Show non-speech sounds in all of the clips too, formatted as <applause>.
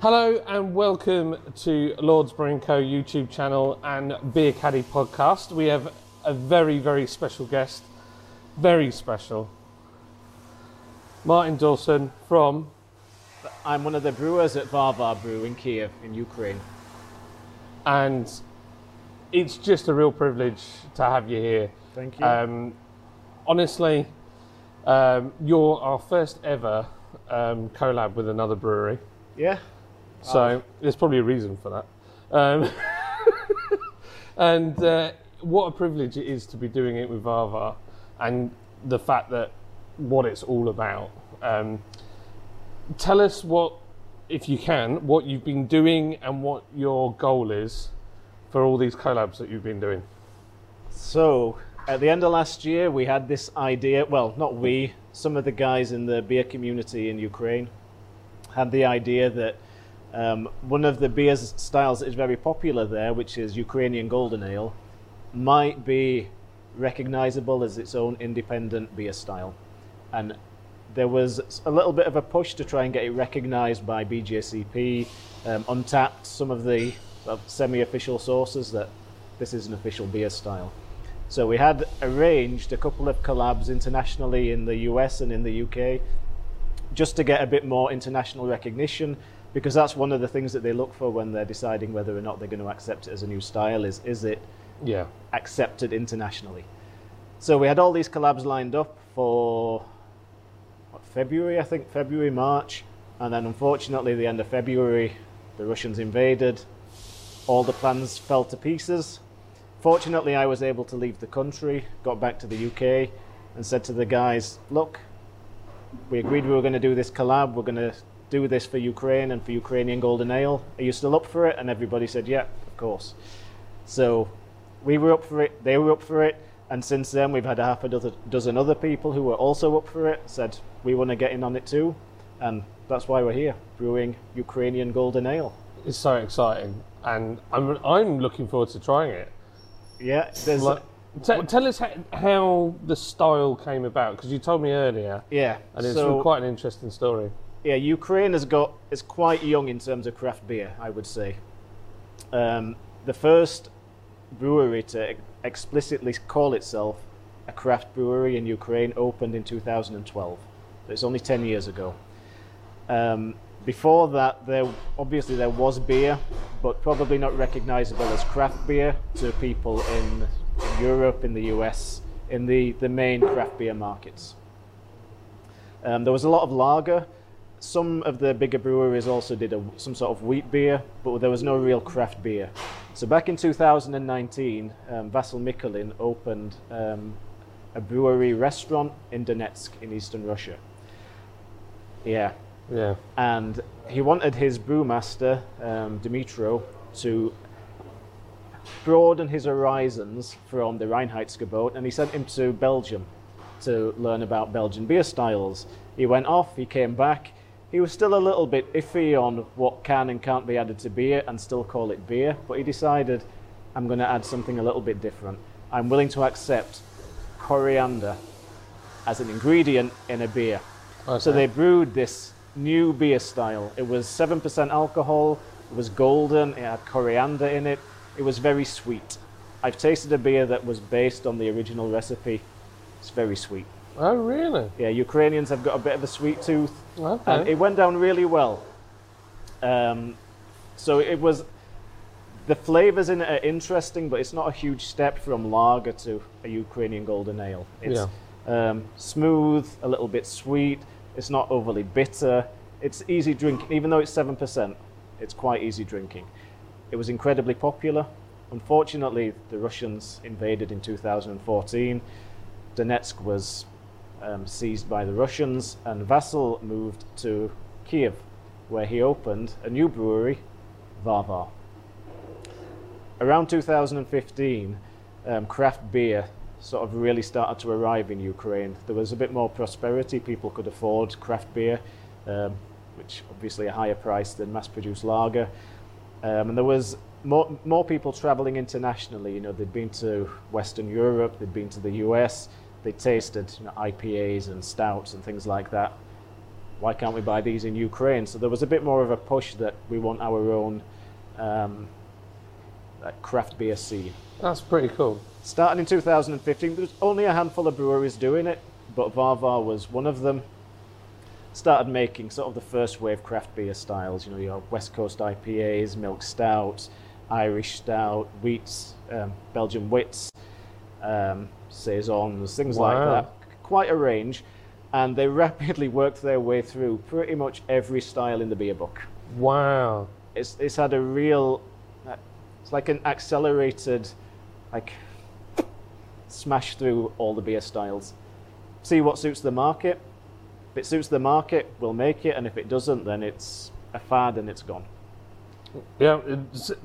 Hello and welcome to Lords Brewing Co. YouTube channel and Beer Caddy podcast. We have a very, very special guest. Very special. Martin Dawson from I'm one of the brewers at Varvar Brew in Kiev, in Ukraine. and it's just a real privilege to have you here. Thank you. Um, honestly, um, you're our first ever um, collab with another brewery, yeah, so there's probably a reason for that. Um, <laughs> and uh, what a privilege it is to be doing it with Varvar, and the fact that what it's all about. Um, tell us what, if you can, what you've been doing and what your goal is for all these collabs that you've been doing. So, at the end of last year, we had this idea. Well, not we, some of the guys in the beer community in Ukraine had the idea that um, one of the beer styles that is very popular there, which is Ukrainian Golden Ale, might be recognizable as its own independent beer style. And there was a little bit of a push to try and get it recognized by BJCP, um, Untappd, some of the semi official sources that this is an official beer style. So we had arranged a couple of collabs internationally in the US and in the UK just to get a bit more international recognition because that's one of the things that they look for when they're deciding whether or not they're going to accept it as a new style is is it Yeah. accepted internationally. So we had all these collabs lined up for what, February, I think, February, March, and then unfortunately, the end of February, the Russians invaded. All the plans fell to pieces. Fortunately, I was able to leave the country, got back to the UK, and said to the guys, "Look, we agreed we were going to do this collab. We're going to do this for Ukraine and for Ukrainian Golden Ale. Are you still up for it?" And everybody said, "Yeah, of course." So we were up for it, they were up for it, and since then we've had a half a dozen, dozen other people who were also up for it, said we want to get in on it too, and that's why we're here, brewing Ukrainian Golden Ale. It's so exciting, and I'm I'm looking forward to trying it. Yeah, there's Like, t- tell us how, how the style came about because you told me earlier, yeah, and it's so quite an interesting story. Yeah, Ukraine has got is quite young in terms of craft beer, I would say. Um, the first brewery to explicitly call itself a craft brewery in Ukraine opened in 2012. It's only 10 years ago. Um, before that, there obviously there was beer, but probably not recognizable as craft beer to people in, Europe, in the US, in the, the main craft beer markets. Um, there was a lot of lager. Some of the bigger breweries also did a, some sort of wheat beer, but there was no real craft beer. So back in 2019, um, Vasil Mikulin opened um, a brewery restaurant in Donetsk in eastern Russia. Yeah, Yeah, and he wanted his brewmaster um, Dimitro to broaden his horizons from the Reinheitsgebot, and he sent him to Belgium to learn about Belgian beer styles. He went off, he came back. He was still a little bit iffy on what can and can't be added to beer and still call it beer, but he decided, I'm going to add something a little bit different. I'm willing to accept coriander as an ingredient in a beer. So they brewed this new beer style. It was 7% alcohol, it was golden, it had coriander in it, it was very sweet. I've tasted a beer that was based on the original recipe. It's very sweet. Oh really? Yeah, Ukrainians have got a bit of a sweet tooth, Okay. and it went down really well. Um, so it was. The flavors in it are interesting, but it's not a huge step from lager to a Ukrainian golden ale. It's um, smooth, a little bit sweet. It's not overly bitter. It's easy drinking, even though it's seven percent. It's quite easy drinking. It was incredibly popular. Unfortunately, the Russians invaded in 2014. Donetsk was um, seized by the Russians, and Vasil moved to Kiev, where he opened a new brewery, Varvar. Around 2015, um, craft beer sort of really started to arrive in Ukraine. There was a bit more prosperity, people could afford craft beer, um, which obviously a higher price than mass produced lager. Um, and there was more, more people traveling internationally. You know, they'd been to Western Europe, they'd been to the US, they tasted you know, IPAs and stouts and things like that. why can't we buy these in Ukraine? So there was a bit more of a push that we want our own um, craft beer scene. That's pretty cool. Starting in 2015, there was only a handful of breweries doing it, but Varvar was one of them. Started making sort of the first wave craft beer styles, you know, your West Coast IPAs, milk stouts, Irish stout, wheats, um, Belgian wits, um, saisons, things like that. Quite a range, and they <laughs> rapidly worked their way through pretty much every style in the beer book. Wow. It's it's had a real, it's like an accelerated, like smash through all the beer styles. See what suits the market. If it suits the market, we'll make it, and if it doesn't, then it's a fad and it's gone. Yeah,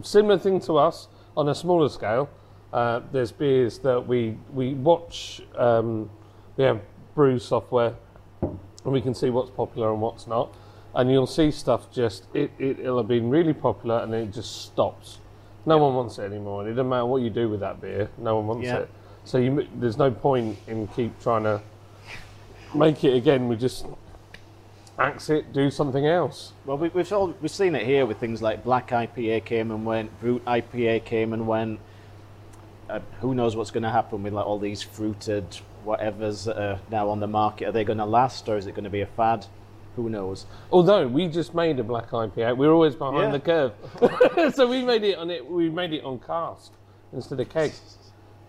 similar thing to us on a smaller scale. Uh, there's beers that we we watch. Um, we have brew software, and we can see what's popular and what's not. And you'll see stuff just it, it it'll have been really popular and then it just stops. No one wants it anymore. And it doesn't matter what you do with that beer. No one wants Yeah. it. So you, there's no point in keep trying to make it again. We just axe it, do something else. Well, we, we've all, we've seen it here with things like Black IPA came and went, Brut IPA came and went. Uh, who knows what's going to happen with like all these fruited whatevers that are now on the market? Are they going to last, or is it going to be a fad? Who knows? Although we just made a black IPA, we're always behind Yeah. the curve, <laughs> so we made it on it. We made it on cask instead of keg. Just-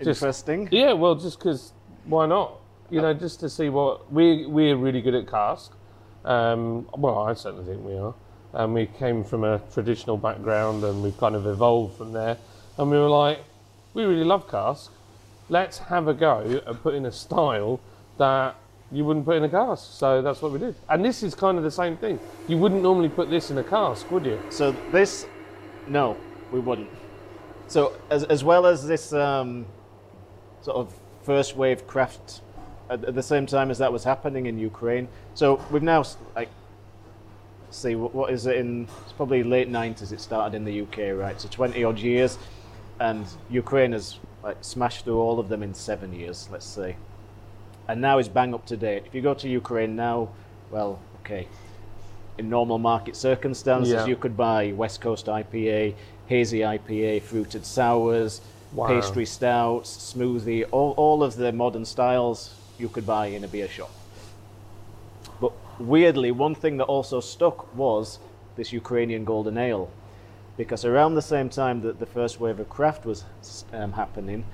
Interesting. Yeah, well, just because why not? You know, just to see what we we're really good at cask. Um, well, I certainly think we are. And we came from a traditional background, and we've kind of evolved from there. And we were like, we really love cask. Let's have a go at putting a style that you wouldn't put in a cask. So that's what we did. And this is kind of the same thing. You wouldn't normally put this in a cask, would you? So this, no, we wouldn't. So as as well as this um, sort of first wave craft, at, at the same time as that was happening in Ukraine. So we've now like see what, what is it in? It's probably late nineties. It started in the UK, right? So twenty odd years, and Ukraine has like smashed through all of them in seven years, let's say. And now is bang up to date. If you go to Ukraine now, well, okay, in normal market circumstances, Yeah. you could buy West Coast IPA, hazy IPA, fruited sours, Wow. pastry stouts, smoothie, all, all of the modern styles you could buy in a beer shop. But weirdly, one thing that also stuck was this Ukrainian golden ale. Because around the same time that the first wave of craft was um, happening,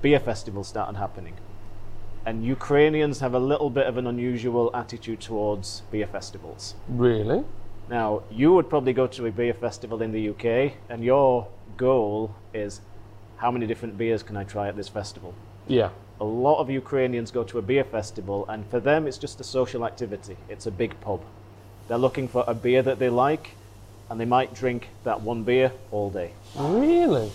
beer festivals started happening. And Ukrainians have a little bit of an unusual attitude towards beer festivals. Really? Now, you would probably go to a beer festival in the UK, and your goal is how many different beers can I try at this festival? Yeah. A lot of Ukrainians go to a beer festival, and for them, it's just a social activity. It's a big pub. They're looking for a beer that they like, and they might drink that one beer all day. Really?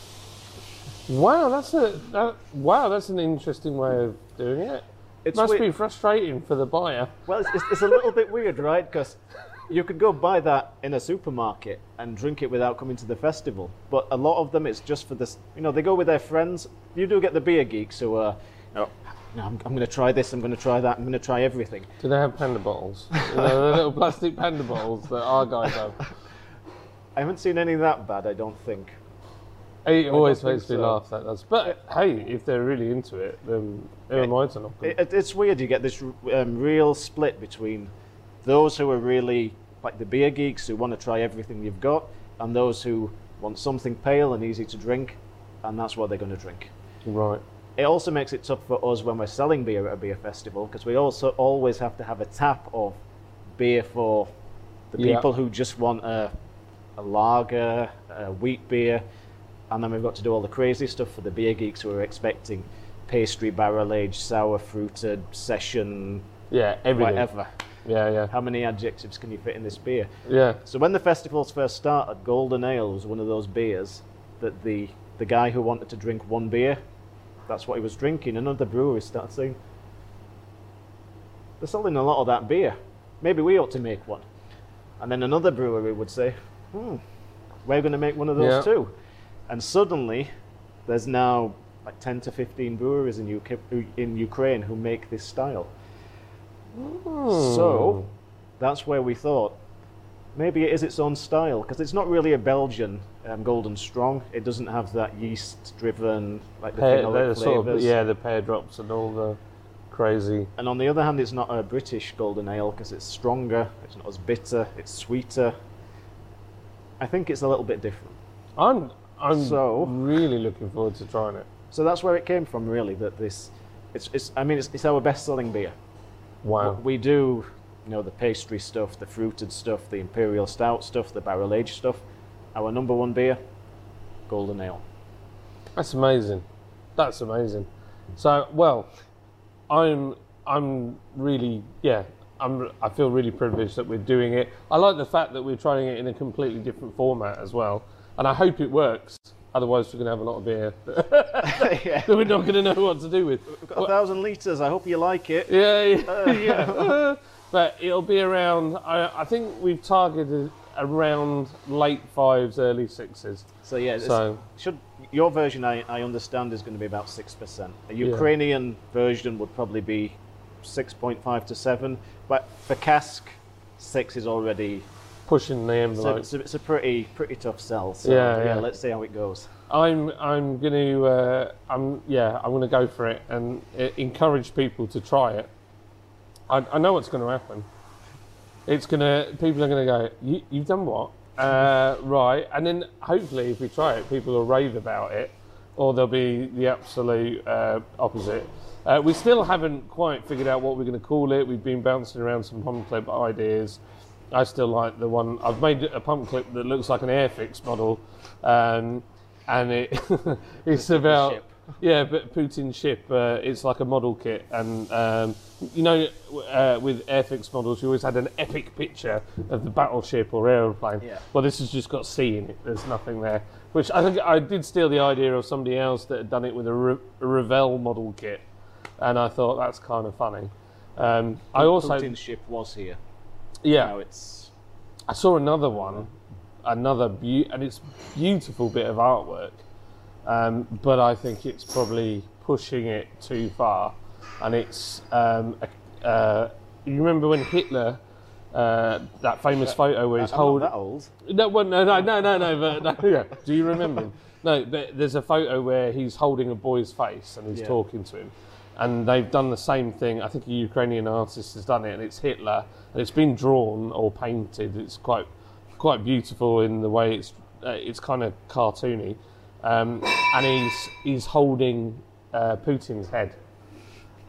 Wow, that's a that, wow. That's an interesting way of doing it. It Must weird- be frustrating for the buyer. Well, it's, it's, it's a little bit weird, right? Because you could go buy that in a supermarket and drink it without coming to the festival. But a lot of them, it's just for this. You know, they go with their friends. You do get the beer geeks who are, uh, you know, no, I'm, I'm going to try this. I'm going to try that. I'm going to try everything. Do they have panda bottles? you know, the little plastic panda bottles that our guys have. I haven't seen any that bad. I don't think. It always makes me so. laugh. That does. But hey, if they're really into it, then who am I to knock them? It, it- it's weird. You get this um, real split between those who are really like the beer geeks who want to try everything you've got, and those who want something pale and easy to drink, and that's what they're going to drink. Right. It also makes it tough for us when we're selling beer at a beer festival because we also always have to have a tap of beer for the Yeah. people who just want a, a lager, a wheat beer, and then we've got to do all the crazy stuff for the beer geeks who are expecting pastry, barrel aged, sour fruited, session, Yeah. Everything. whatever. Yeah. Yeah. How many adjectives can you fit in this beer? Yeah. So when the festivals first started, Golden Ale was one of those beers that the the guy who wanted to drink one beer, that's what he was drinking. Another brewery started saying, "They're selling a lot of that beer. Maybe we ought to make one." And then another brewery would say, "Hmm, we're going to make one of those Yeah. too." And suddenly, there's now like 10 to 15 breweries in UK, in Ukraine who make this style. Hmm. So that's where we thought maybe it is its own style because it's not really a Belgian um, Golden Strong. It doesn't have that yeast-driven like the Pear, they're sort of, flavors. yeah, the pear drops and all the crazy. And on the other hand, it's not a British golden ale because it's stronger. It's not as bitter. It's sweeter. I think it's a little bit different. I'm I'm So- really looking forward to trying it. So that's where it came from, really. That this, it's, it's I mean, it's, it's our best-selling beer. Wow. We do, you know, the pastry stuff, the fruited stuff, the imperial stout stuff, the barrel aged stuff. Our number one beer, golden ale. That's amazing. That's amazing. So, well, I'm I'm really yeah. I'm I feel really privileged that we're doing it. I like the fact that we're trying it in a completely different format as well, and I hope it works. Otherwise, we're going to have a lot of beer <laughs> yeah. that <laughs> we're not going to know what to do with. We've got a thousand liters. I hope you like it. Yeah, yeah, uh, <laughs> yeah. but it'll be around. I, I think we've targeted around late fives, early sixes. So yeah, So should your version I, I understand is going to be about six percent. A Ukrainian version would probably be six point five to seven, but for cask, six is already pushing the envelope. it's, a, it's a pretty pretty tough sell. So Yeah, yeah. let's see how it goes. I'm I'm gonna uh, I'm yeah I'm gonna go for it and uh, encourage people to try it. I, I know what's going to happen. It's gonna people are gonna go. You, you've done what? Uh, <laughs> right, and then hopefully if we try it, people will rave about it, or there'll be the absolute uh, opposite. Uh, we still haven't quite figured out what we're going to call it. We've been bouncing around some pump clip ideas. I still like the one I've made a pump clip that looks like an Airfix model, um, and it <laughs> it's about yeah, but Putin's ship. Uh, it's like a model kit, and um, you know, uh, with Airfix models, you always had an epic picture of the battleship or aeroplane. Yeah. Well, this has just got C in it. There's nothing there. Which I think I did steal the idea of somebody else that had done it with a, Re- a Revell model kit, and I thought that's kind of funny. Um, I also Putin's ship was here. yeah. Now it's I saw another one, another beau- and it's beautiful bit of artwork, um, but I think it's probably pushing it too far, and it's um, a, uh, you remember when Hitler. Uh, that famous photo where he's I'm not holding. that old. No, well, no, no, no, no, no, but no, <laughs> yeah. Do you remember him? No, but there's a photo where he's holding a boy's face and he's Yeah. talking to him. And they've done the same thing. I think a Ukrainian artist has done it, and it's Hitler, and it's been drawn or painted. It's quite, quite beautiful in the way it's, uh, it's kind of cartoony, um, and he's he's holding uh, Putin's head,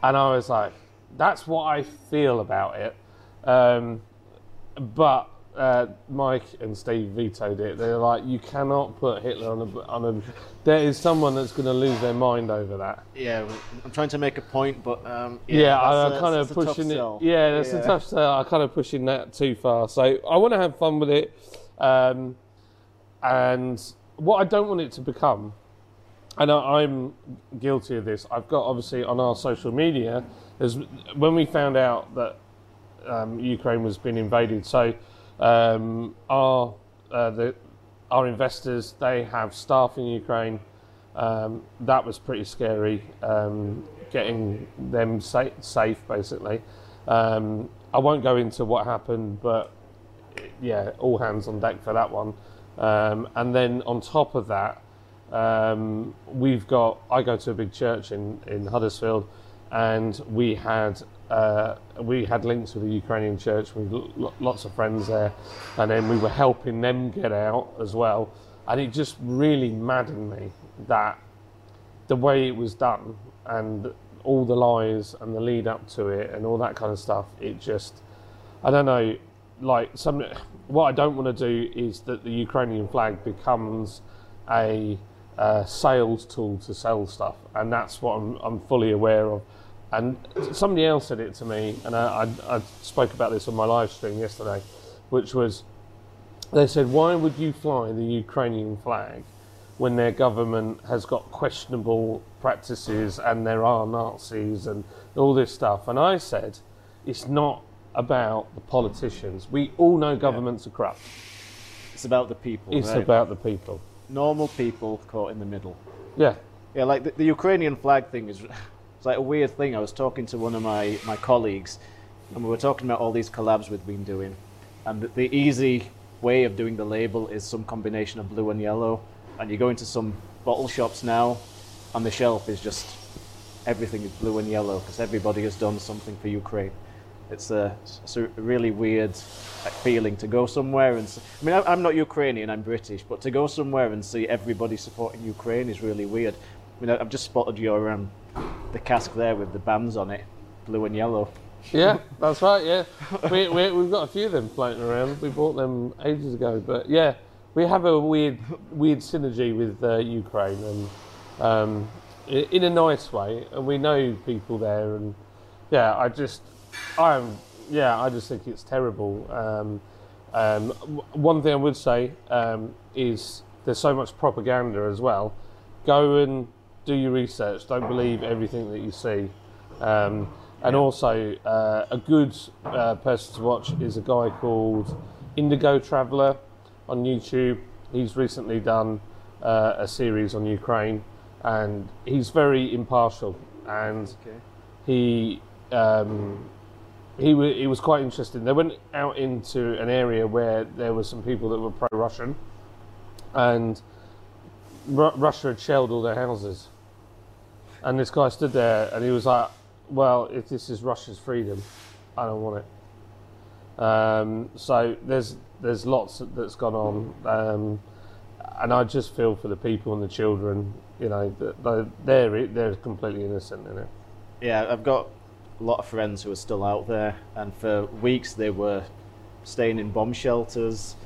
and I was like, that's what I feel about it. Um, but uh, Mike and Steve vetoed it. They're like, you cannot put Hitler on a on a. There is someone that's going to lose their mind over that. Yeah, I'm trying to make a point, but um, Yeah, a- I'm kind of pushing it. sell. Yeah, that's a tough sell. I'm kind of pushing that too far. So I want to have fun with it, um, and what I don't want it to become, and I, I'm guilty of this. I've got obviously on our social media, is when we found out that um, Ukraine was being invaded. So um, our uh, the our investors they have staff in Ukraine. Um, that was pretty scary. Um, getting them sa- safe, basically. Um, I won't go into what happened, but yeah, all hands on deck for that one. Um, and then on top of that, um, we've got. I go to a big church in in Huddersfield, and we had uh, we had links with the Ukrainian church. Lo- lots of friends there, and then we were helping them get out as well. And it just really maddened me that the way it was done and all the lies and the lead up to it and all that kind of stuff. It just, I don't know, like some. What I don't want to do is that the Ukrainian flag becomes a uh, sales tool to sell stuff, and that's what I'm, I'm fully aware of. And somebody else said it to me, and I, I, I spoke about this on my live stream yesterday, which was they said, why would you fly the Ukrainian flag when their government has got questionable practices and there are Nazis and all this stuff? And I said, it's not about the politicians. We all know governments are corrupt. It's about the people. It's right? about the people. normal people caught in the middle. Yeah. Yeah, like the, the Ukrainian flag thing is it's like a weird thing. I was talking to one of my, my colleagues, and we were talking about all these collabs we've been doing, and the, the easy way of doing the label is some combination of blue and yellow. And you go into some bottle shops now, and the shelf is just everything is blue and yellow because everybody has done something for Ukraine. It's a, it's a really weird feeling to go somewhere and. I mean, I'm not Ukrainian, I'm British, but to go somewhere and see everybody supporting Ukraine is really weird. I mean, I've just spotted your um, the cask there with the bands on it, blue and yellow. Yeah, <laughs> that's right. Yeah, we, we, we've got a few of them floating around. We bought them ages ago, but yeah, we have a weird weird synergy with uh, Ukraine, and um, in a nice way. And we know people there, and yeah, I just, I'm, yeah, I just think it's terrible. Um, um, one thing I would say um, is there's so much propaganda as well. Go and do your research. Don't believe everything that you see. Um, and also, uh, a good uh, person to watch is a guy called Indigo Traveller on YouTube. He's recently done uh, a series on Ukraine, and he's very impartial. And Okay. he um, he w- he was quite interesting. They went out into an area where there were some people that were pro-Russian, and Ru- Russia had shelled all their houses. And this guy stood there, and he was like, "Well, if this is Russia's freedom, I don't want it." Um, so there's there's lots that's gone on, um, and I just feel for the people and the children. You know, they're, they're completely innocent in it. Yeah, I've got a lot of friends who are still out there, and for weeks they were staying in bomb shelters,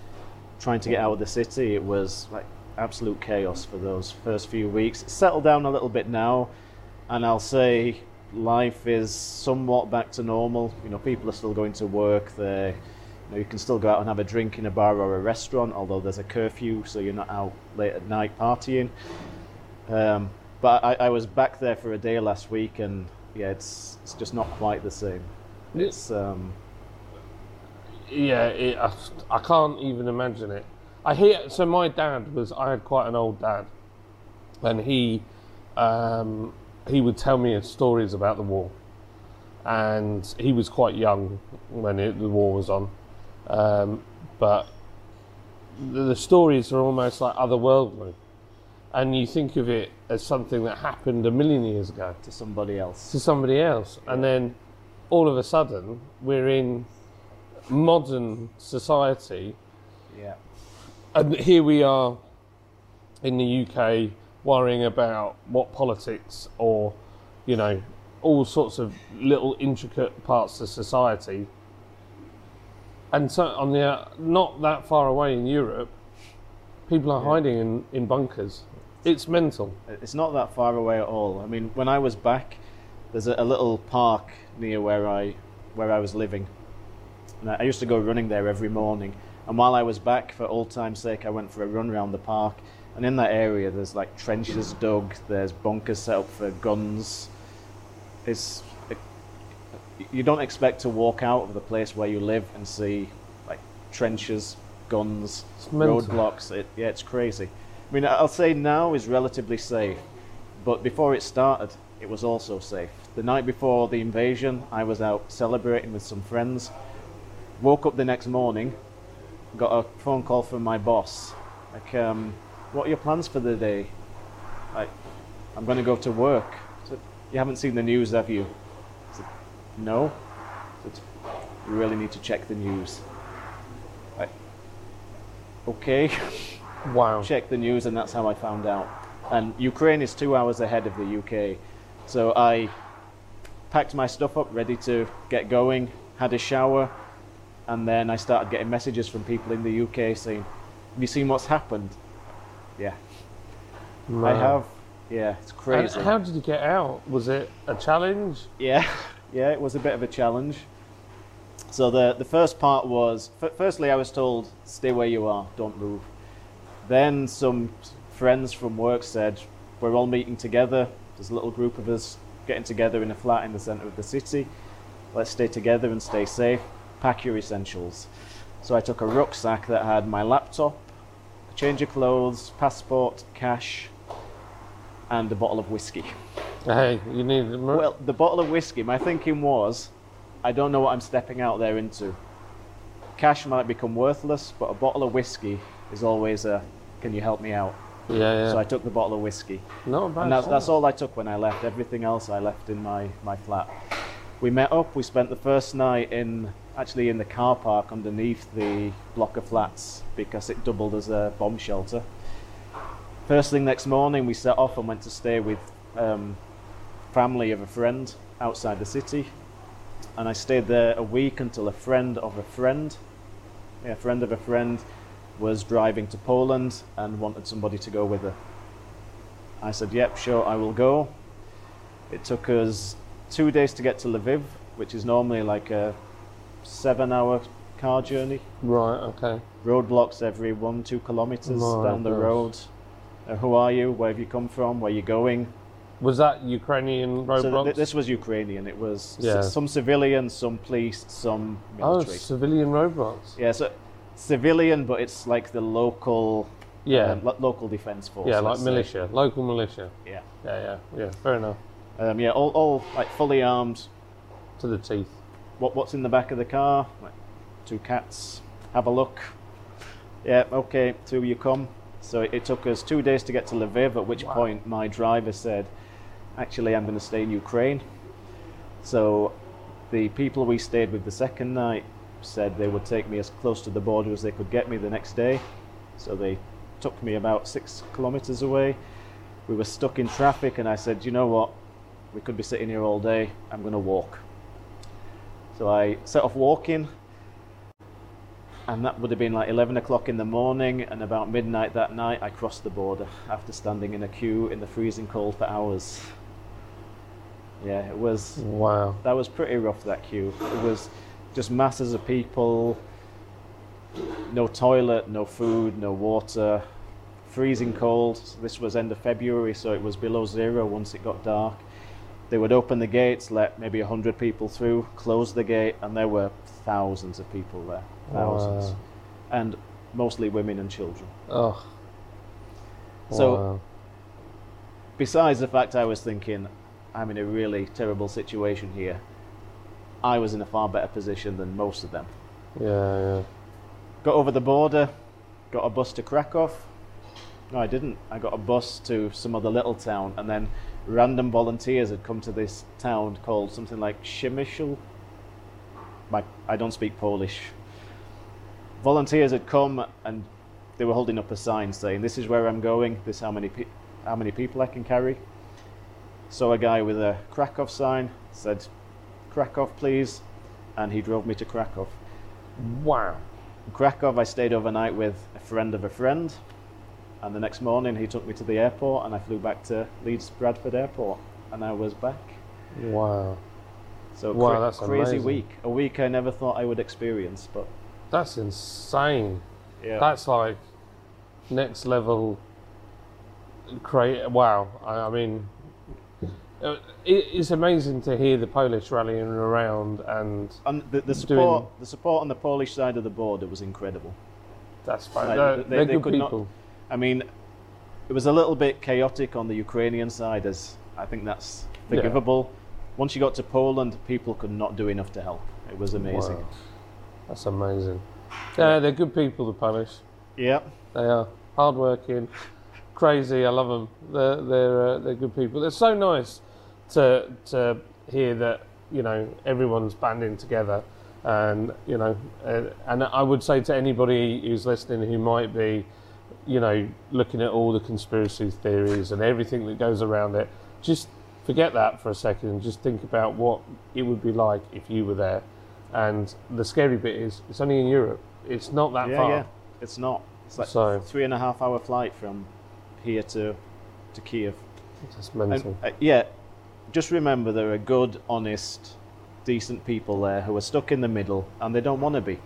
trying to get out of the city. It was like absolute chaos for those first few weeks. It's settled down a little bit now, and I'll say life is somewhat back to normal. You know, people are still going to work. They, you know, you can still go out and have a drink in a bar or a restaurant, although there's a curfew, so you're not out late at night partying. Um, but I, I was back there for a day last week, and yeah, it's it's just not quite the same. It's um, Yeah, it, I, I can't even imagine it. I hear. So my dad was. I had quite an old dad, and he um, he would tell me stories about the war, and he was quite young when it, the war was on, um, but the, the stories are almost like otherworldly, and you think of it as something that happened a million years ago. To somebody else. to somebody else, and then all of a sudden we're in modern society, Yeah, and here we are in the UK worrying about what politics or you know all sorts of little intricate parts of society. And so on the uh, not that far away in Europe, people are hiding in, in bunkers. It's mental. it's not that far away at all. I mean, when I was back, there's a, a little park near where I where I was living, and I, I used to go running there every morning. And while I was back, for old time's sake, I went for a run around the park. And in that area, there's like trenches dug, there's bunkers set up for guns. It's you don't expect to walk out of the place where you live and see like trenches, guns, roadblocks. It, yeah, it's crazy. I mean, I'll say now is relatively safe, but before it started, it was also safe. The night before the invasion, I was out celebrating with some friends. Woke up the next morning, got a phone call from my boss. Like, um, what are your plans for the day? Like, I'm going to go to work. So, you haven't seen the news, have you? Said, no. Said, you really need to check the news. Like, okay. <laughs> Wow. Check the news, and that's how I found out. And Ukraine is two hours ahead of the UK. So I packed my stuff up, ready to get going, had a shower, and then I started getting messages from people in the UK saying, Have you seen what's happened? Yeah, I have. Yeah, it's And crazy. how did you get out? Was it a challenge? Yeah, yeah, it was a bit of a challenge. So the the first part was f- firstly I was told stay where you are, don't move. Then some friends from work said we're all meeting together. There's a little group of us getting together in a flat in the center of the city. Let's stay together and stay safe. Pack your essentials. So I took a rucksack that had my laptop, change of clothes, passport, cash, and a bottle of whiskey. Hey, you need. Well, the bottle of whiskey, my thinking was I don't know what I'm stepping out there into. Cash might become worthless, but a bottle of whiskey is always a. Can you help me out? Yeah, yeah. So I took the bottle of whiskey. Bad And that's, that's all I took when I left. Everything else I left in my, my flat. We met up. We spent the first night in actually in the car park underneath the block of flats because it doubled as a bomb shelter. First thing next morning, we set off and went to stay with um, family of a friend outside the city. And I stayed there a week until a friend of a friend, yeah, a friend of a friend, was driving to Poland and wanted somebody to go with her. I said, Yep, sure, I will go. It took us two days to get to Lviv, which is normally like a seven hour car journey. Right, okay. Roadblocks every one, two kilometers My down the road. Uh, who are you? Where have you come from? Where are you going? Was that Ukrainian So roadblocks? th- this was Ukrainian. It was Yeah. some civilian, some police, some military. oh, civilian roadblocks. yeah, so civilian, but it's like the local, Yeah, um, lo- local defense force. yeah, like let's say. militia, local militia. Yeah, Yeah, yeah, yeah. Fair enough. um, yeah, all, all like fully armed, To the teeth. What what's in the back of the car? Like two cats. Have a look. Yeah, okay, two you come. So it, it took us two days to get to Lviv. At which Wow. point my driver said, "Actually, I'm going to stay in Ukraine." So the people we stayed with the second night said they would take me as close to the border as they could get me the next day. So they took me about six kilometers away. We were stuck in traffic, and I said, "You know what? We could be sitting here all day. I'm going to walk." So I set off walking, and that would have been like 11 o'clock in the morning. And about midnight that night, I crossed the border after standing in a queue in the freezing cold for hours. Yeah, it was Wow. that was pretty rough. That queue. It was just masses of people. No toilet, no food, no water. Freezing cold. This was end of February, so it was below zero once it got dark. They would open the gates, let maybe 100 people through, close the gate, and there were thousands of people there. Thousands. Wow. And mostly women and children. Oh. So- wow. Besides the fact I was thinking, I'm in a really terrible situation here, I was in a far better position than most of them. yeah, yeah. Got over the border, got a bus to Krakow. No, I didn't. I got a bus to some other little town, and then random volunteers had come to this town called something like Przemyśl. My, I don't speak Polish. Volunteers had come and they were holding up a sign saying, "This is where I'm going. This is how many pe- how many people I can carry." So a guy with a Krakow sign said, "Krakow, please," and he drove me to Krakow. Wow. In Krakow, I stayed overnight with a friend of a friend, and the next morning he took me to the airport, and I flew back to Leeds Bradford Airport, and I was back. Wow. So Wow, cra- that's crazy amazing. week, a week I never thought I would experience, but That's insane. yeah, That's like next level. Great. Wow. I, I mean, uh, it, it's amazing to hear the Polish rallying around, and and the, the doing- support, the support on the Polish side of the border was incredible. that's fine. Like, they're they- they're they good could not- people. I mean, it was a little bit chaotic on the Ukrainian side, as I think that's Yeah. forgivable. Once you got to Poland, people could not do enough to help. It was amazing. Wow. That's amazing. Yeah, they're good people, the Polish. Yeah. They are hardworking, crazy. I love them. They're they're uh, they're good people. It's so nice to to hear that you know everyone's banding together, and you know, uh, and I would say to anybody who's listening who might be, you know, looking at all the conspiracy theories and everything that goes around it, just forget that for a second and just think about what it would be like if you were there. And the scary bit is, it's only in Europe. It's not that yeah, far. yeah. It's not. It's like So- three and a half hour flight from here to to Kiev. That's And, mental. uh, yeah, just remember there are good, honest, decent people there who are stuck in the middle and they don't want to be.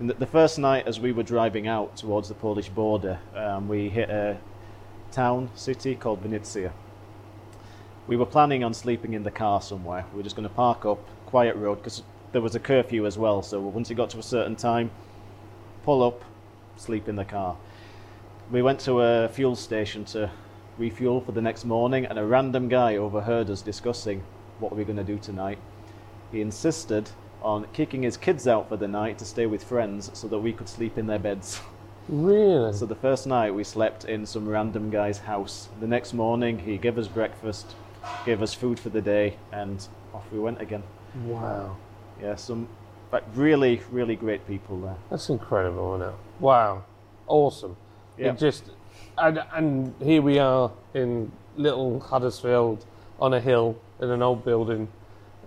The, the first night, as we were driving out towards the Polish border, um, we hit a town, city called Vinnytsia. We were planning on sleeping in the car somewhere. We were just going to park up, quiet road, because there was a curfew as well. So once it got to a certain time, pull up, sleep in the car. We went to a fuel station to refuel for the next morning, and a random guy overheard us discussing what we were going to do tonight. He insisted on kicking his kids out for the night to stay with friends so that we could sleep in their beds. Really? So the first night we slept in some random guy's house. The next morning he gave us breakfast, gave us food for the day, and off we went again. wow. Yeah, some like really, really great people there. That's incredible, isn't it? Wow. Awesome. Yeah. It just and, and here we are in little Huddersfield on a hill in an old building,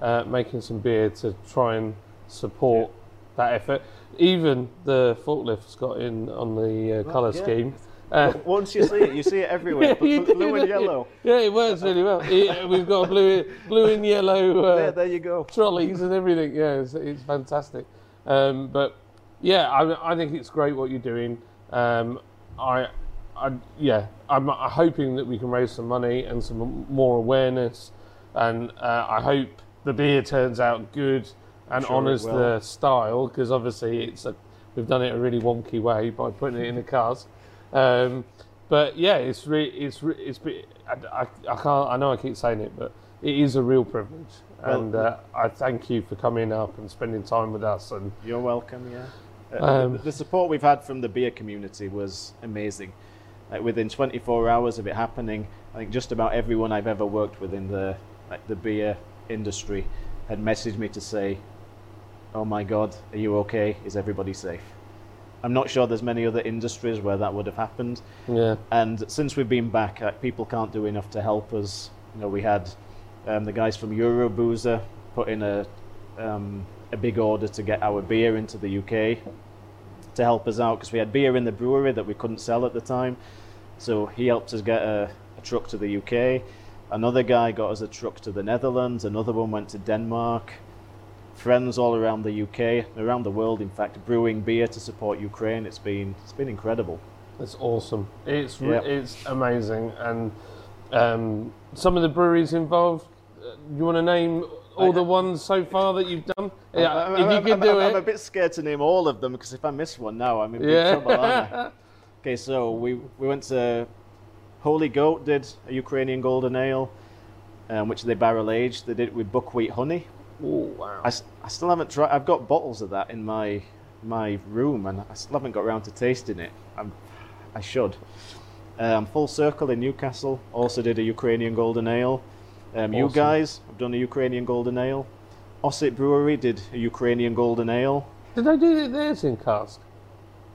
uh, making some beer to try and support that effort. Even the forklifts got in on the uh, colour yeah. scheme. Uh, Once you see it, you see it <laughs> everywhere. Yeah, bl- you bl- do, blue and yellow. yeah, it works really well. <laughs> It- we've got blue, blue and yellow uh, There, there you go. trolleys and everything. Yeah, it's, it's fantastic. Um, but yeah, I, I think it's great what you're doing. Um, I, I, yeah, I'm uh, hoping that we can raise some money and some more awareness, and uh, I hope the beer turns out good and Sure honours the style because obviously it's a, we've done it a really wonky way by putting it in the cars. Um, but yeah, it's re- it's re- it's be- I, I, I can't I know I keep saying it, but it is a real privilege, Well- and uh, I thank you for coming up and spending time with us. And You're welcome. Yeah. Uh, Um, the, the support we've had from the beer community was amazing. Like within 24 hours of it happening, I think just about everyone I've ever worked with in the like the beer industry had messaged me to say, "Oh my God, are you okay? Is everybody safe?" I'm not sure there's many other industries where that would have happened. yeah, And since we've been back, uh, people can't do enough to help us. You know, we had um, the guys from Euroboozer put in a um, a big order to get our beer into the UK to help us out because we had beer in the brewery that we couldn't sell at the time. So he helped us get a, a truck to the UK. Another guy got us a truck to the Netherlands. Another one went to Denmark. Friends all around the UK, around the world, in fact, brewing beer to support Ukraine. It's been it's been incredible. it's awesome. It's re- Yeah. it's amazing, and um, some of the breweries involved. Uh, you want to name all I- the ones so far that you've done? Yeah, I'm, if you I'm- can I'm- do I'm- it. I'm a bit scared to name all of them because if I miss one now, I'm in big yeah. trouble. Aren't I? <laughs> Okay, so we we went to Holy Goat did a Ukrainian golden ale, um, which they barrel aged. They did it with buckwheat honey. oh wow. I, I still haven't tried. I've got bottles of that in my my room, and I still haven't got around to tasting it. I'm, I should. Um, Full Circle in Newcastle also did a Ukrainian golden ale. Um, You Awesome. guys have done a Ukrainian golden ale. Ossett Brewery did a Ukrainian golden ale. Did they do theirs in cask?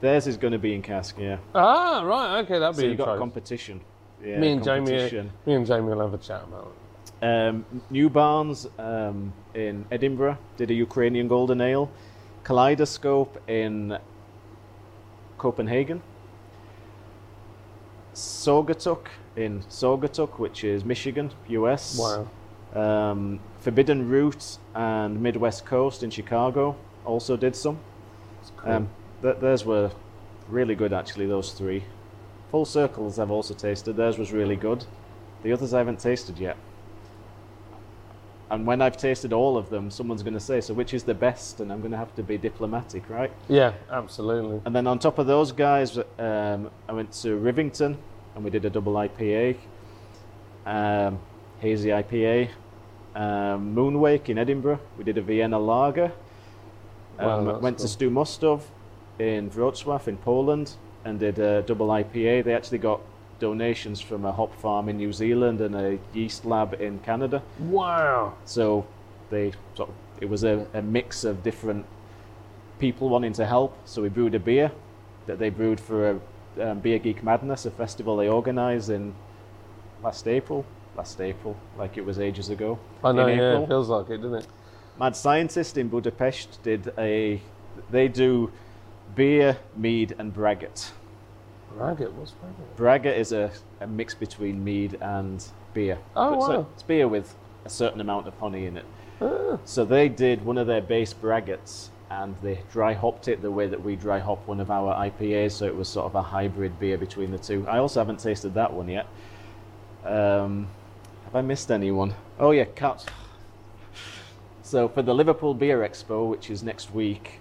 Theirs is going to be in cask, yeah. Ah, right. Okay, that'd So be you got competition. Yeah, me and Jamie, me and Jamie will have a chat about it. Um, Newbarns um, in Edinburgh did a Ukrainian golden ale. Kaleidoscope in Copenhagen. Saugatuck in Saugatuck, which is Michigan, US. Wow. Um, Forbidden Root and Midwest Coast in Chicago also did some. Cool. Um, th- theirs were really good, actually, those three. Full Circles I've also tasted. Theirs was really good. The others I haven't tasted yet. And when I've tasted all of them, someone's going to say, so which is the best? And I'm going to have to be diplomatic, right? yeah, absolutely. And then on top of those guys, um, I went to Rivington and we did a double IPA, um, hazy IPA. Um, Moonwake in Edinburgh, we did a Vienna lager. Wow, Um, went cool. to Stu Mostów in Wrocław in Poland and did a double IPA. They actually got donations from a hop farm in New Zealand and a yeast lab in Canada. Wow. So they sort of, it was a, a mix of different people wanting to help. So we brewed a beer that they brewed for a um, Beer Geek Madness, a festival they organised in last April. Last April, like it was ages ago. I know. in Yeah, April. it feels like it, doesn't it? Mad Scientist in Budapest did a. They do beer, mead, and braggot. Ragged was ragged. Braggot is a, a mix between mead and beer. Oh, But so wow. it's beer with a certain amount of honey in it. Ah, So they did one of their base braggots and they dry hopped it the way that we dry hop one of our IPAs, so it was sort of a hybrid beer between the two. I also haven't tasted that one yet. Um, have I missed anyone? Oh yeah, cat. So for the Liverpool Beer Expo, which is next week,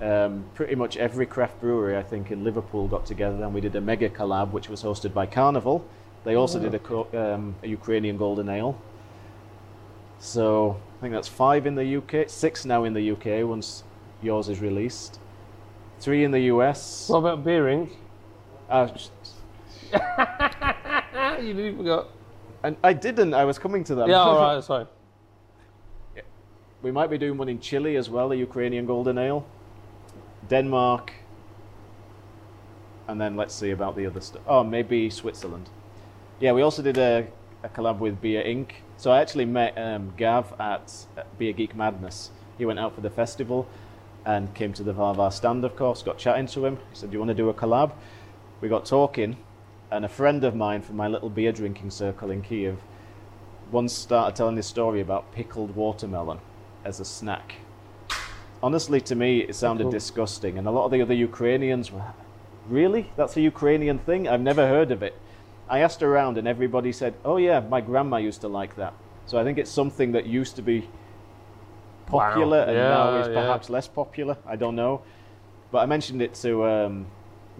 um, pretty much every craft brewery I think in Liverpool got together and we did a mega collab, which was hosted by Carnival. They also did a, um, a Ukrainian golden ale. So I think that's five in the UK, six now in the UK once yours is released, three in the US. What about Beering? Uh, <laughs> you forgot. and I didn't. I was coming to that. Yeah, all <laughs> right, sorry. we might be doing one in Chile as well, a Ukrainian golden ale, Denmark, and then let's see about the other stuff. Oh, maybe Switzerland. Yeah, we also did a, a collab with Beer Ink. So I actually met um, Gav at Beer Geek Madness. He went out for the festival and came to the Varvar stand, of course, got chatting to him. He said, Do you want to do a collab? We got talking, and a friend of mine from my little beer drinking circle in Kiev once started telling this story about pickled watermelon as a snack. Honestly, to me, it sounded Cool. disgusting, and a lot of the other Ukrainians were, Really? That's a Ukrainian thing? I've never heard of it. I asked around, and everybody said, Oh, yeah, my grandma used to like that. So I think it's something that used to be Wow. popular and now Yeah, is yeah. perhaps less popular. I don't know. But I mentioned it to um,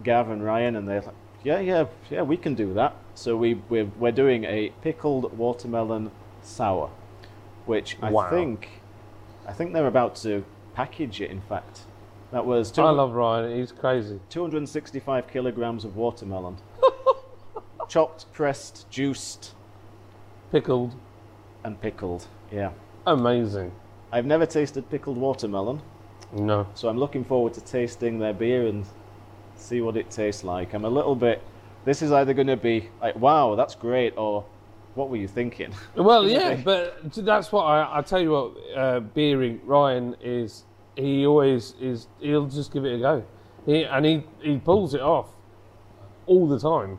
Gav and Ryan, and they're like, "Yeah, yeah, yeah, we can do that." So we we're, we're doing a pickled watermelon sour, which I Wow. think I think they're about to package it. In fact, that was two, I love Ryan. He's crazy. 265 kilograms of watermelon, <laughs> chopped, pressed, juiced, Pickled. and pickled. Yeah, Amazing. I've never tasted pickled watermelon. No. So I'm looking forward to tasting their beer and see what it tastes like. I'm a little bit. This is either going to be like, wow, that's great, or what were you thinking? Well, <laughs> yeah, but that's what I, I tell you what. Uh, Beering Ryan is. He always is. He'll just give it a go. He and he he pulls it off all the time.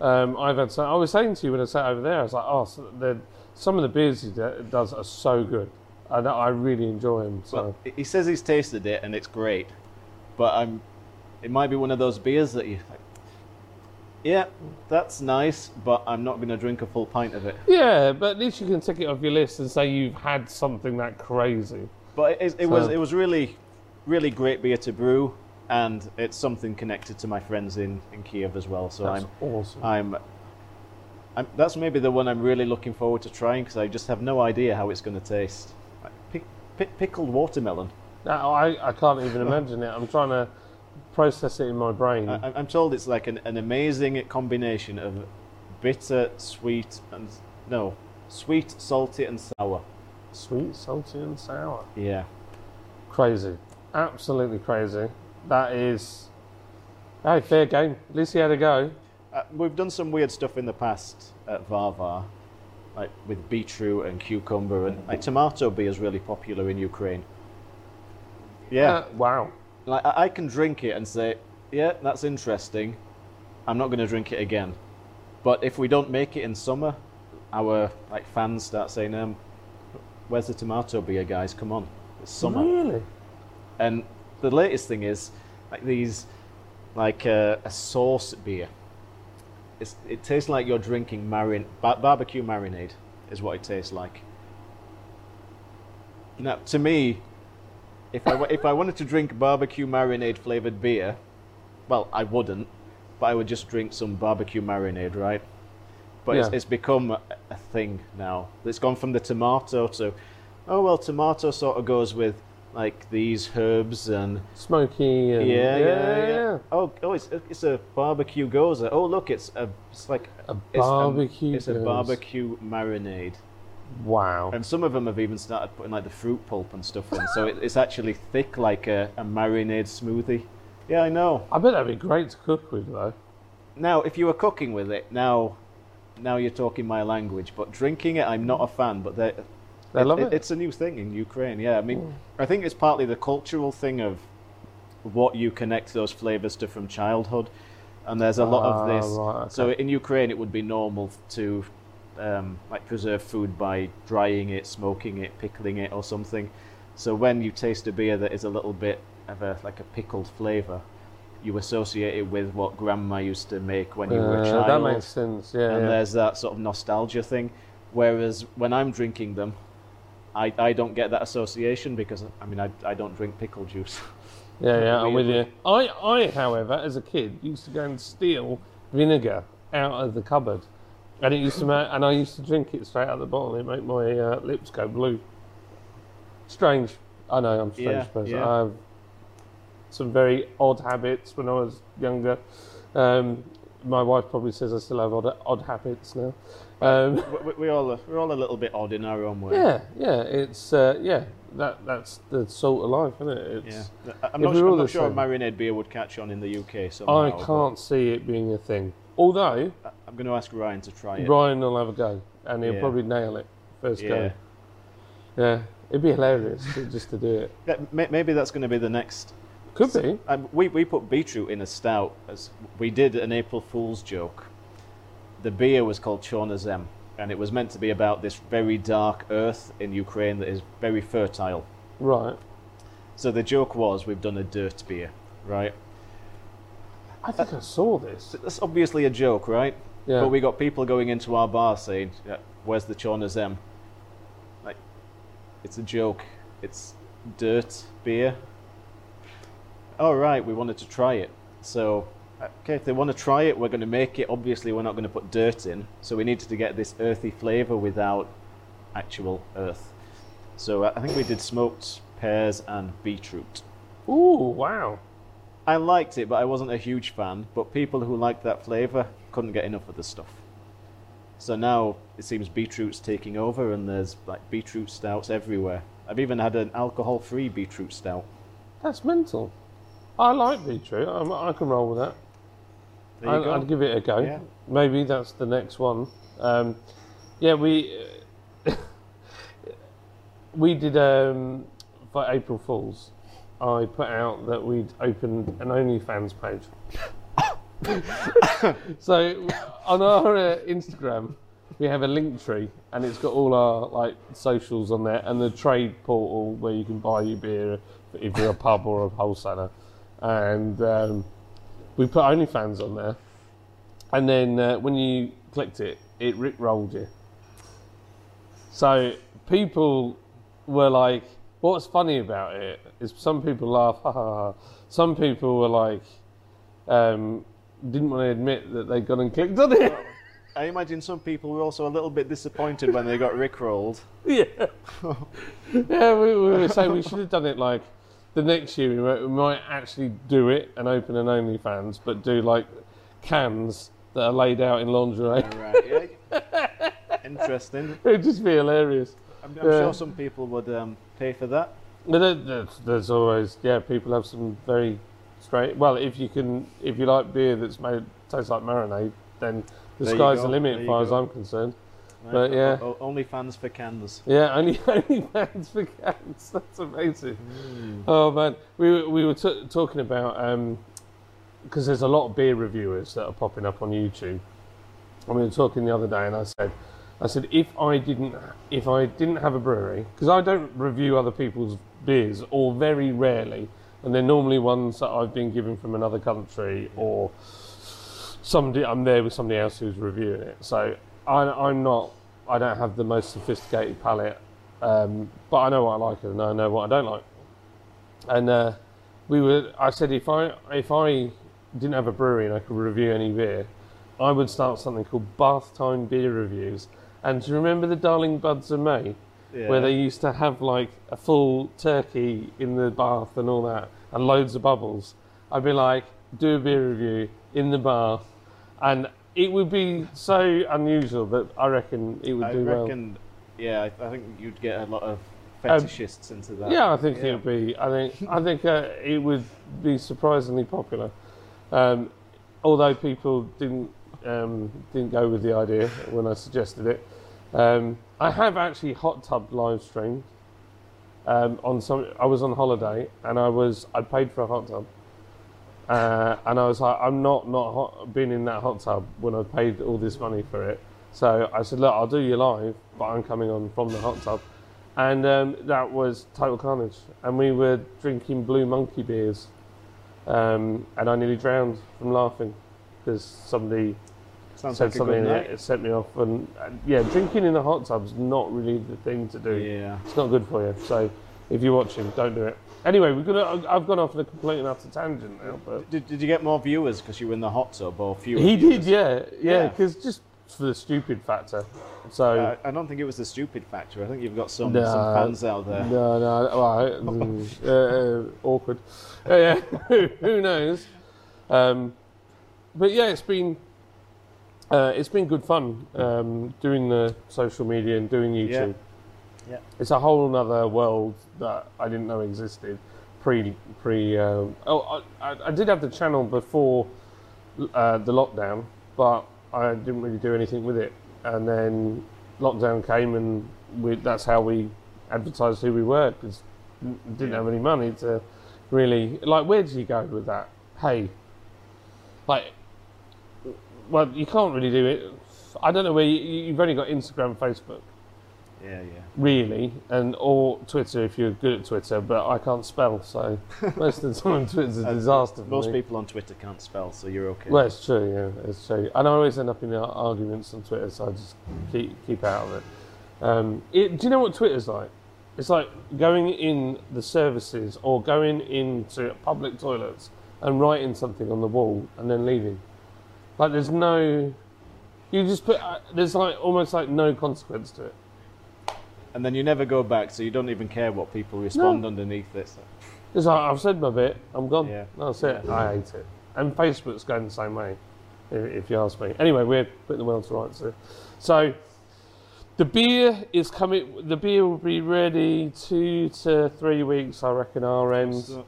Um, I've had. I was saying to you when I sat over there. I was like, oh, so the, some of the beers he does are so good. and I really enjoy them. So Well, he- he says he's tasted it and it's great, but I'm. It might be one of those beers that you. Yeah, that's nice, but I'm not going to drink a full pint of it. yeah, but at least you can tick it off your list and say you've had something that crazy. But it, it was it was really, really great beer to brew, and it's something connected to my friends in, in Kiev as well. So That's I'm awesome. I'm, I'm that's maybe the one I'm really looking forward to trying because I just have no idea how it's going to taste. Like pick, pick, pickled watermelon. I, I can't even imagine it. I'm trying to process it in my brain. I, I'm told it's like an, an amazing combination of bitter, sweet, and no, sweet, salty, and sour. Sweet, salty, and sour. Yeah. Crazy. Absolutely crazy. That is. Hey, fair game. At least he had a go. Uh, we've done some weird stuff in the past at Varvar, like with beetroot and cucumber, and like tomato beer is really popular in Ukraine. Yeah, Uh, wow. Like I, I can drink it and say, yeah, that's interesting. I'm not going to drink it again. But if we don't make it in summer, our like fans start saying, um, "Where's the tomato beer, guys? Come on, it's summer." Really? And the latest thing is like these, like uh, a sauce beer. It's, it tastes like you're drinking marin bar- barbecue marinade, is what it tastes like. Now, to me, if I if I wanted to drink barbecue marinade flavored beer, well, I wouldn't, but I would just drink some barbecue marinade, right? But it's, Yeah. it's become a, a thing now. It's gone from the tomato to, oh well, tomato sort of goes with like these herbs and Smoky and. yeah, yeah, yeah. Oh, oh, it's it's a barbecue gose. Oh, look, it's a it's like A it's barbecue It's a barbecue marinade, Wow. and some of them have even started putting like the fruit pulp and stuff in, so it, it's actually thick like a, a marinade smoothie. Yeah, I know. I bet that'd be great to cook with, though. Now, if you were cooking with it, now, now you're talking my language. But drinking it, I'm not a fan. But they, They love it. It's a new thing in Ukraine. Yeah, I mean, I think it's partly the cultural thing of what you connect those flavors to from childhood, and there's a lot Ah, of this. right, okay. So in Ukraine, it would be normal to um, like preserve food by drying it, smoking it, pickling it, or something. So when you taste a beer that is a little bit of a like a pickled flavor, you associate it with what grandma used to make when you were a Uh, child. that makes sense. Yeah. and yeah. there's that sort of nostalgia thing. Whereas when I'm drinking them, I, I don't get that association because I mean I, I don't drink pickle juice. <laughs> Yeah, yeah, I'm with you. I, I, however, as a kid, used to go and steal vinegar out of the cupboard and it used to make, and I used to drink it straight out of the bottle. It made my uh, lips go blue. Strange. I know I'm a strange Yeah, person. yeah. I have some very odd habits when I was younger. Um, my wife probably says I still have odd, odd habits now. Um, We, we, we all we're all a little bit odd in our own way. yeah, yeah, it's uh, yeah. That that's the salt of life, isn't it? It's, Yeah. I'm If not, we're su- all I'm the not sure same. marinade beer would catch on in the UK. Somehow, I but can't see it being a thing. Although I'm going to ask Ryan to try it. Ryan will have a go, and he'll Yeah. probably nail it first go. Yeah, it'd be hilarious to- just to do it. <laughs> May- Maybe that's going to be the next. Could be. Um, we we put beetroot in a stout as we did an April Fool's joke. The beer was called Chornozem, and it was meant to be about this very dark earth in Ukraine that is very fertile. Right. So the joke was we've done a dirt beer, right? I think I saw this. So that's obviously a joke, right? Yeah. But we got people going into our bar saying, yeah, "Where's the Chornozem?" Like, it's a joke. It's dirt beer. All right, we wanted to try it. So, okay, if they want to try it, we're going to make it. Obviously, we're not going to put dirt in. So we needed to get this earthy flavour without actual earth. So I I think we did smoked pears and beetroot. Ooh, wow. I liked it, but I wasn't a huge fan. But people who liked that flavour couldn't get enough of the stuff. So now it seems beetroot's taking over, and there's like beetroot stouts everywhere. I've even had an alcohol-free beetroot stout. That's mental. I like beetroot. I'm, I can roll with that. I. I'd give it a go. Yeah. Maybe that's the next one. Um, yeah, we <laughs> we did um, for April Fools. I put out that we'd opened an OnlyFans page. <laughs> so on our uh, Instagram, we have a link tree, and it's got all our like socials on there, and the trade portal where you can buy your beer if you're a pub or a wholesaler, and um, we put OnlyFans on there, and then uh, when you clicked it, it rickrolled you. So people were like, "What's funny about it is some people laugh, ha ha ha. Some people were like, um, didn't want to admit that they'd gone and clicked on it. I imagine some people were also a little bit disappointed when they got rickrolled. <laughs> yeah, yeah. We, we were saying we should have done it like the next year. We might, we might actually do it and open an OnlyFans, but do like cans that are laid out in lingerie. right, yeah. <laughs> Interesting. It'd just be hilarious. I'm, I'm Yeah. sure some people would um, pay for that. But there's, always yeah, people have some very straight. Well, if you can, if you like beer that's made tastes like marinade, then the There sky's the limit as far as. I'm concerned. Right? But, yeah. O- only fans for cans. Yeah, only <laughs> only fans for cans. That's amazing. Oh man, we were- we were t- talking about because there's a lot of beer reviewers that are popping up on YouTube. And we were talking the other day, and I said, I said if I didn't if I didn't have a brewery, because I don't review other people's beers, or very rarely, and they're normally ones that I've been given from another country or somebody I'm there with somebody else who's reviewing it. So I, I'm not. I don't have the most sophisticated palate, um, but I know what I like and I know what I don't like. And uh, we were. I said if I if I didn't have a brewery and I could review any beer, I would start something called Bath Time Beer Reviews. And do you remember the Darling Buds of May? Yeah. where they used to have like a full turkey in the bath and all that, and loads of bubbles. I'd be like, do a beer review in the bath, and it would be so unusual that I reckon it would I do well. reckon, yeah, I, I think you'd get a lot of fetishists into that. Um, Yeah, I think Yeah. it'd be. I think I think uh, it would be surprisingly popular. Um, although people didn't um, didn't go with the idea when I suggested it. Um, I have actually hot tub live streamed. Um, on some, I was on holiday and I was I paid for a hot tub, uh, and I was like, I'm not not hot, been in that hot tub when I paid all this money for it. So I said, look, I'll do you live, but I'm coming on from the hot tub and um, that was total carnage. And we were drinking Blue Monkey beers, um, and I nearly drowned from laughing because somebody Sounds said like something that it set me off. And uh, yeah, drinking in the hot tub is not really the thing to do. Yeah, it's not good for you. So if you're watching, don't do it. Anyway, we're gonna. I've gone off on a complete and utter tangent now. But did, did you get more viewers because you were in the hot tub, or fewer? He viewers? did, yeah, yeah. Because yeah. just for the stupid factor. So uh, I don't think it was the stupid factor. I think you've got some, no, some fans out there. No, no, well, <laughs> mm, uh, uh, awkward. Uh, yeah, <laughs> who knows? Um, but yeah, it's been uh, it's been good fun um, doing the social media and doing YouTube. Yeah. yeah. It's a whole other world that I didn't know existed pre pre. Um, oh, I, I, did have the channel before uh, the lockdown, but I didn't really do anything with it. And then lockdown came, and we, that's how we advertised who we were because didn't yeah. have any money to really like. Where do you go with that? Hey, like well, you can't really do it. I don't know where you, have only got Instagram, Facebook. Yeah, yeah. Really, and or Twitter if you're good at Twitter, but I can't spell, so <laughs> most of the time <laughs> Twitter's a uh, disaster. most me. people on Twitter can't spell, so you're okay. Well, it's true, yeah, it's true. And I always end up in arguments on Twitter, so I just keep keep out of it. Um, it do you know what Twitter's like? It's like going in the services or going into public toilets and writing something on the wall and then leaving. Like there's no, you just put uh, there's like almost like no consequence to it. And then you never go back, so you don't even care what people respond No. underneath this. It's like I've said my bit, I'm gone. Yeah. That's it. I hate it. And Facebook's going the same way, if you ask me. Anyway, we're putting the world to rights here. So the beer is coming. The beer will be ready two to three weeks, I reckon. Our end. So,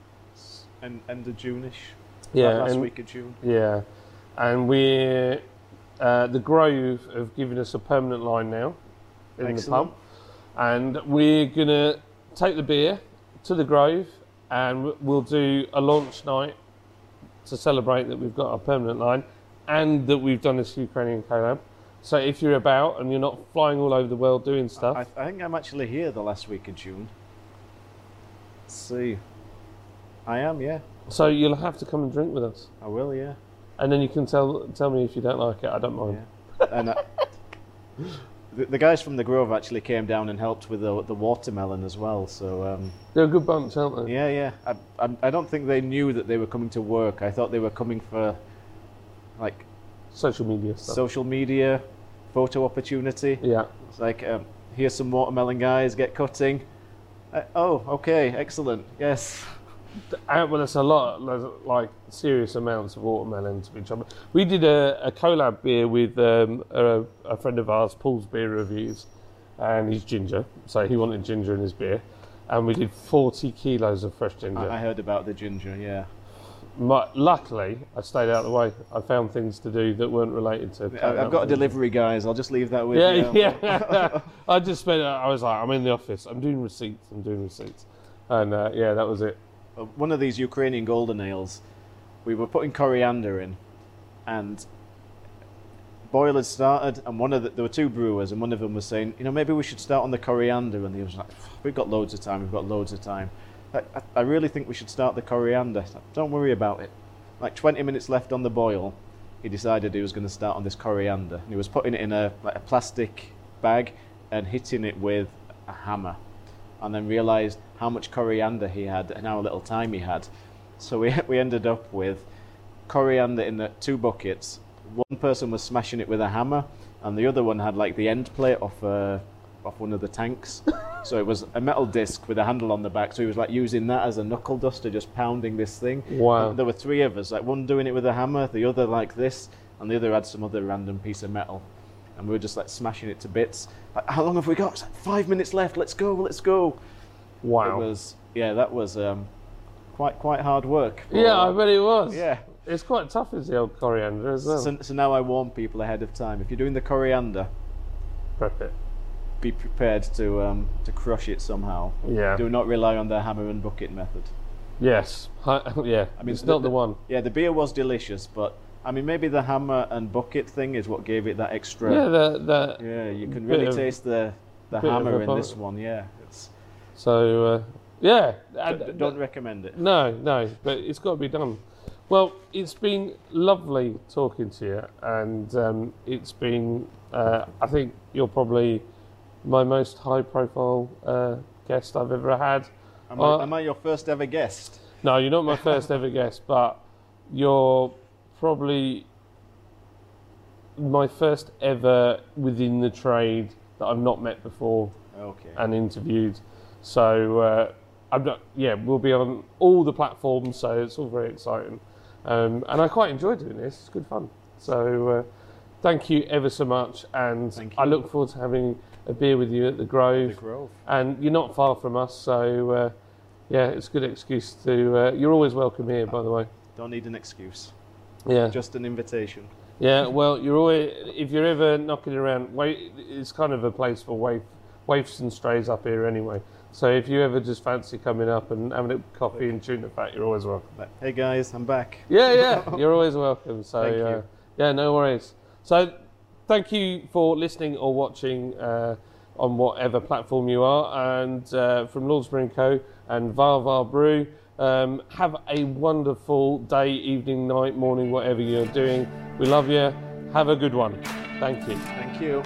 and end of June-ish. Yeah, last and- week of June. Yeah, and we're uh, the Grove have given us a permanent line now in Excellent. the pub, and we're gonna take the beer to the Grove, and we'll do a launch night to celebrate that we've got a permanent line and that we've done this Ukrainian collab. So if you're about and you're not flying all over the world doing stuff, I, I think I'm actually here the last week of June. Let's see, I am, yeah. So you'll have to come and drink with us. I will, yeah and then you can tell tell me if you don't like it. I don't mind. Yeah. And uh, the, the, guys from the Grove actually came down and helped with the, the watermelon as well. So um, they're a good bunch, aren't they? Yeah, yeah. I, I, I don't think they knew that they were coming to work. I thought they were coming for like social media stuff. Social media, photo opportunity. Yeah. It's like um, here's some watermelon guys get cutting. Uh, oh, okay, excellent. Yes well, there's a lot, there's like serious amounts of watermelon to be chopped. We did a, a collab beer with um, a, a, friend of ours, Paul's Beer Reviews, and he's ginger, so he wanted ginger in his beer, and we did 40 kilos of fresh ginger. I, heard about the ginger, yeah. My, luckily, I stayed out of the way. I found things to do that weren't related to. I've got a delivery, guys. I'll just leave that with yeah, you. <laughs> Yeah, I just spent. I was like, I'm in the office. I'm doing receipts. I'm doing receipts, and uh, yeah, that was it. Uh, one of these Ukrainian golden ales, we were putting coriander in, and boil had started, and one of the, there were two brewers, and one of them was saying, you know, maybe we should start on the coriander, and the other was like, we've got loads of time, we've got loads of time. I, I really think we should start the coriander. Like, Don't worry about it. Like 20 minutes left on the boil, he decided he was going to start on this coriander, and he was putting it in a like a plastic bag and hitting it with a hammer and then realized how much coriander he had and how little time he had. So we, <laughs> we ended up with coriander in the two buckets. One person was smashing it with a hammer, and the other one had like the end plate off, uh, off one of the tanks. so it was a metal disc with a handle on the back. So he was like using that as a knuckle duster, just pounding this thing. Wow. And there were three of us, like one doing it with a hammer, the other like this, and the other had some other random piece of metal. And we were just like smashing it to bits. Uh, how long have we got? Five minutes left. Let's go. Let's go. Wow. It was yeah. That was um, quite quite hard work. Yeah, I bet it was. Yeah. It's quite tough as the old coriander as well. So, so now I warn people ahead of time. If you're doing the coriander, prep it. Be prepared to um, to crush it somehow. Yeah. Do not rely on the hammer and bucket method. Yes. I, <laughs> yeah. I mean, it's the, not the, the one. Yeah, the beer was delicious, but I mean, maybe the hammer and bucket thing is what gave it that extra. Yeah, the, the yeah, you can really of, taste the the hammer in this one. Yeah, it's, so uh, yeah, I, don't, recommend it. No, no, but it's got to be done. Well, it's been lovely talking to you, and um, it's been. Uh, I think you're probably my most high-profile uh, guest I've ever had. Am I, uh, am I your first ever guest? No, you're not my first ever guest, but you're probably my first ever within the trade that I've not met before okay. and interviewed. So uh, I'm not, yeah, we'll be on all the platforms, so it's all very exciting. Um, and I quite enjoy doing this, it's good fun. So uh, thank you ever so much, and I look forward to having a beer with you at the Grove. The Grove. And you're not far from us, so uh, yeah, it's a good excuse to. Uh, you're always welcome here, by the way. Don't need an excuse. Yeah, Just an invitation. yeah. Well, you're always if you're ever knocking around, it's kind of a place for waif, waifs and strays up here anyway. So if you ever just fancy coming up and having a coffee and tuna fat, you're always welcome. Hey guys, I'm back. Yeah, yeah, <laughs> you're always welcome. So Thank uh, you. yeah, no worries. So thank you for listening or watching uh, on whatever platform you are, and uh, from Lordsbury and Co. and Varvar Brew. Um, have a wonderful day, evening, night, morning, whatever you're doing. We love you. Have a good one. Thank you. Thank you.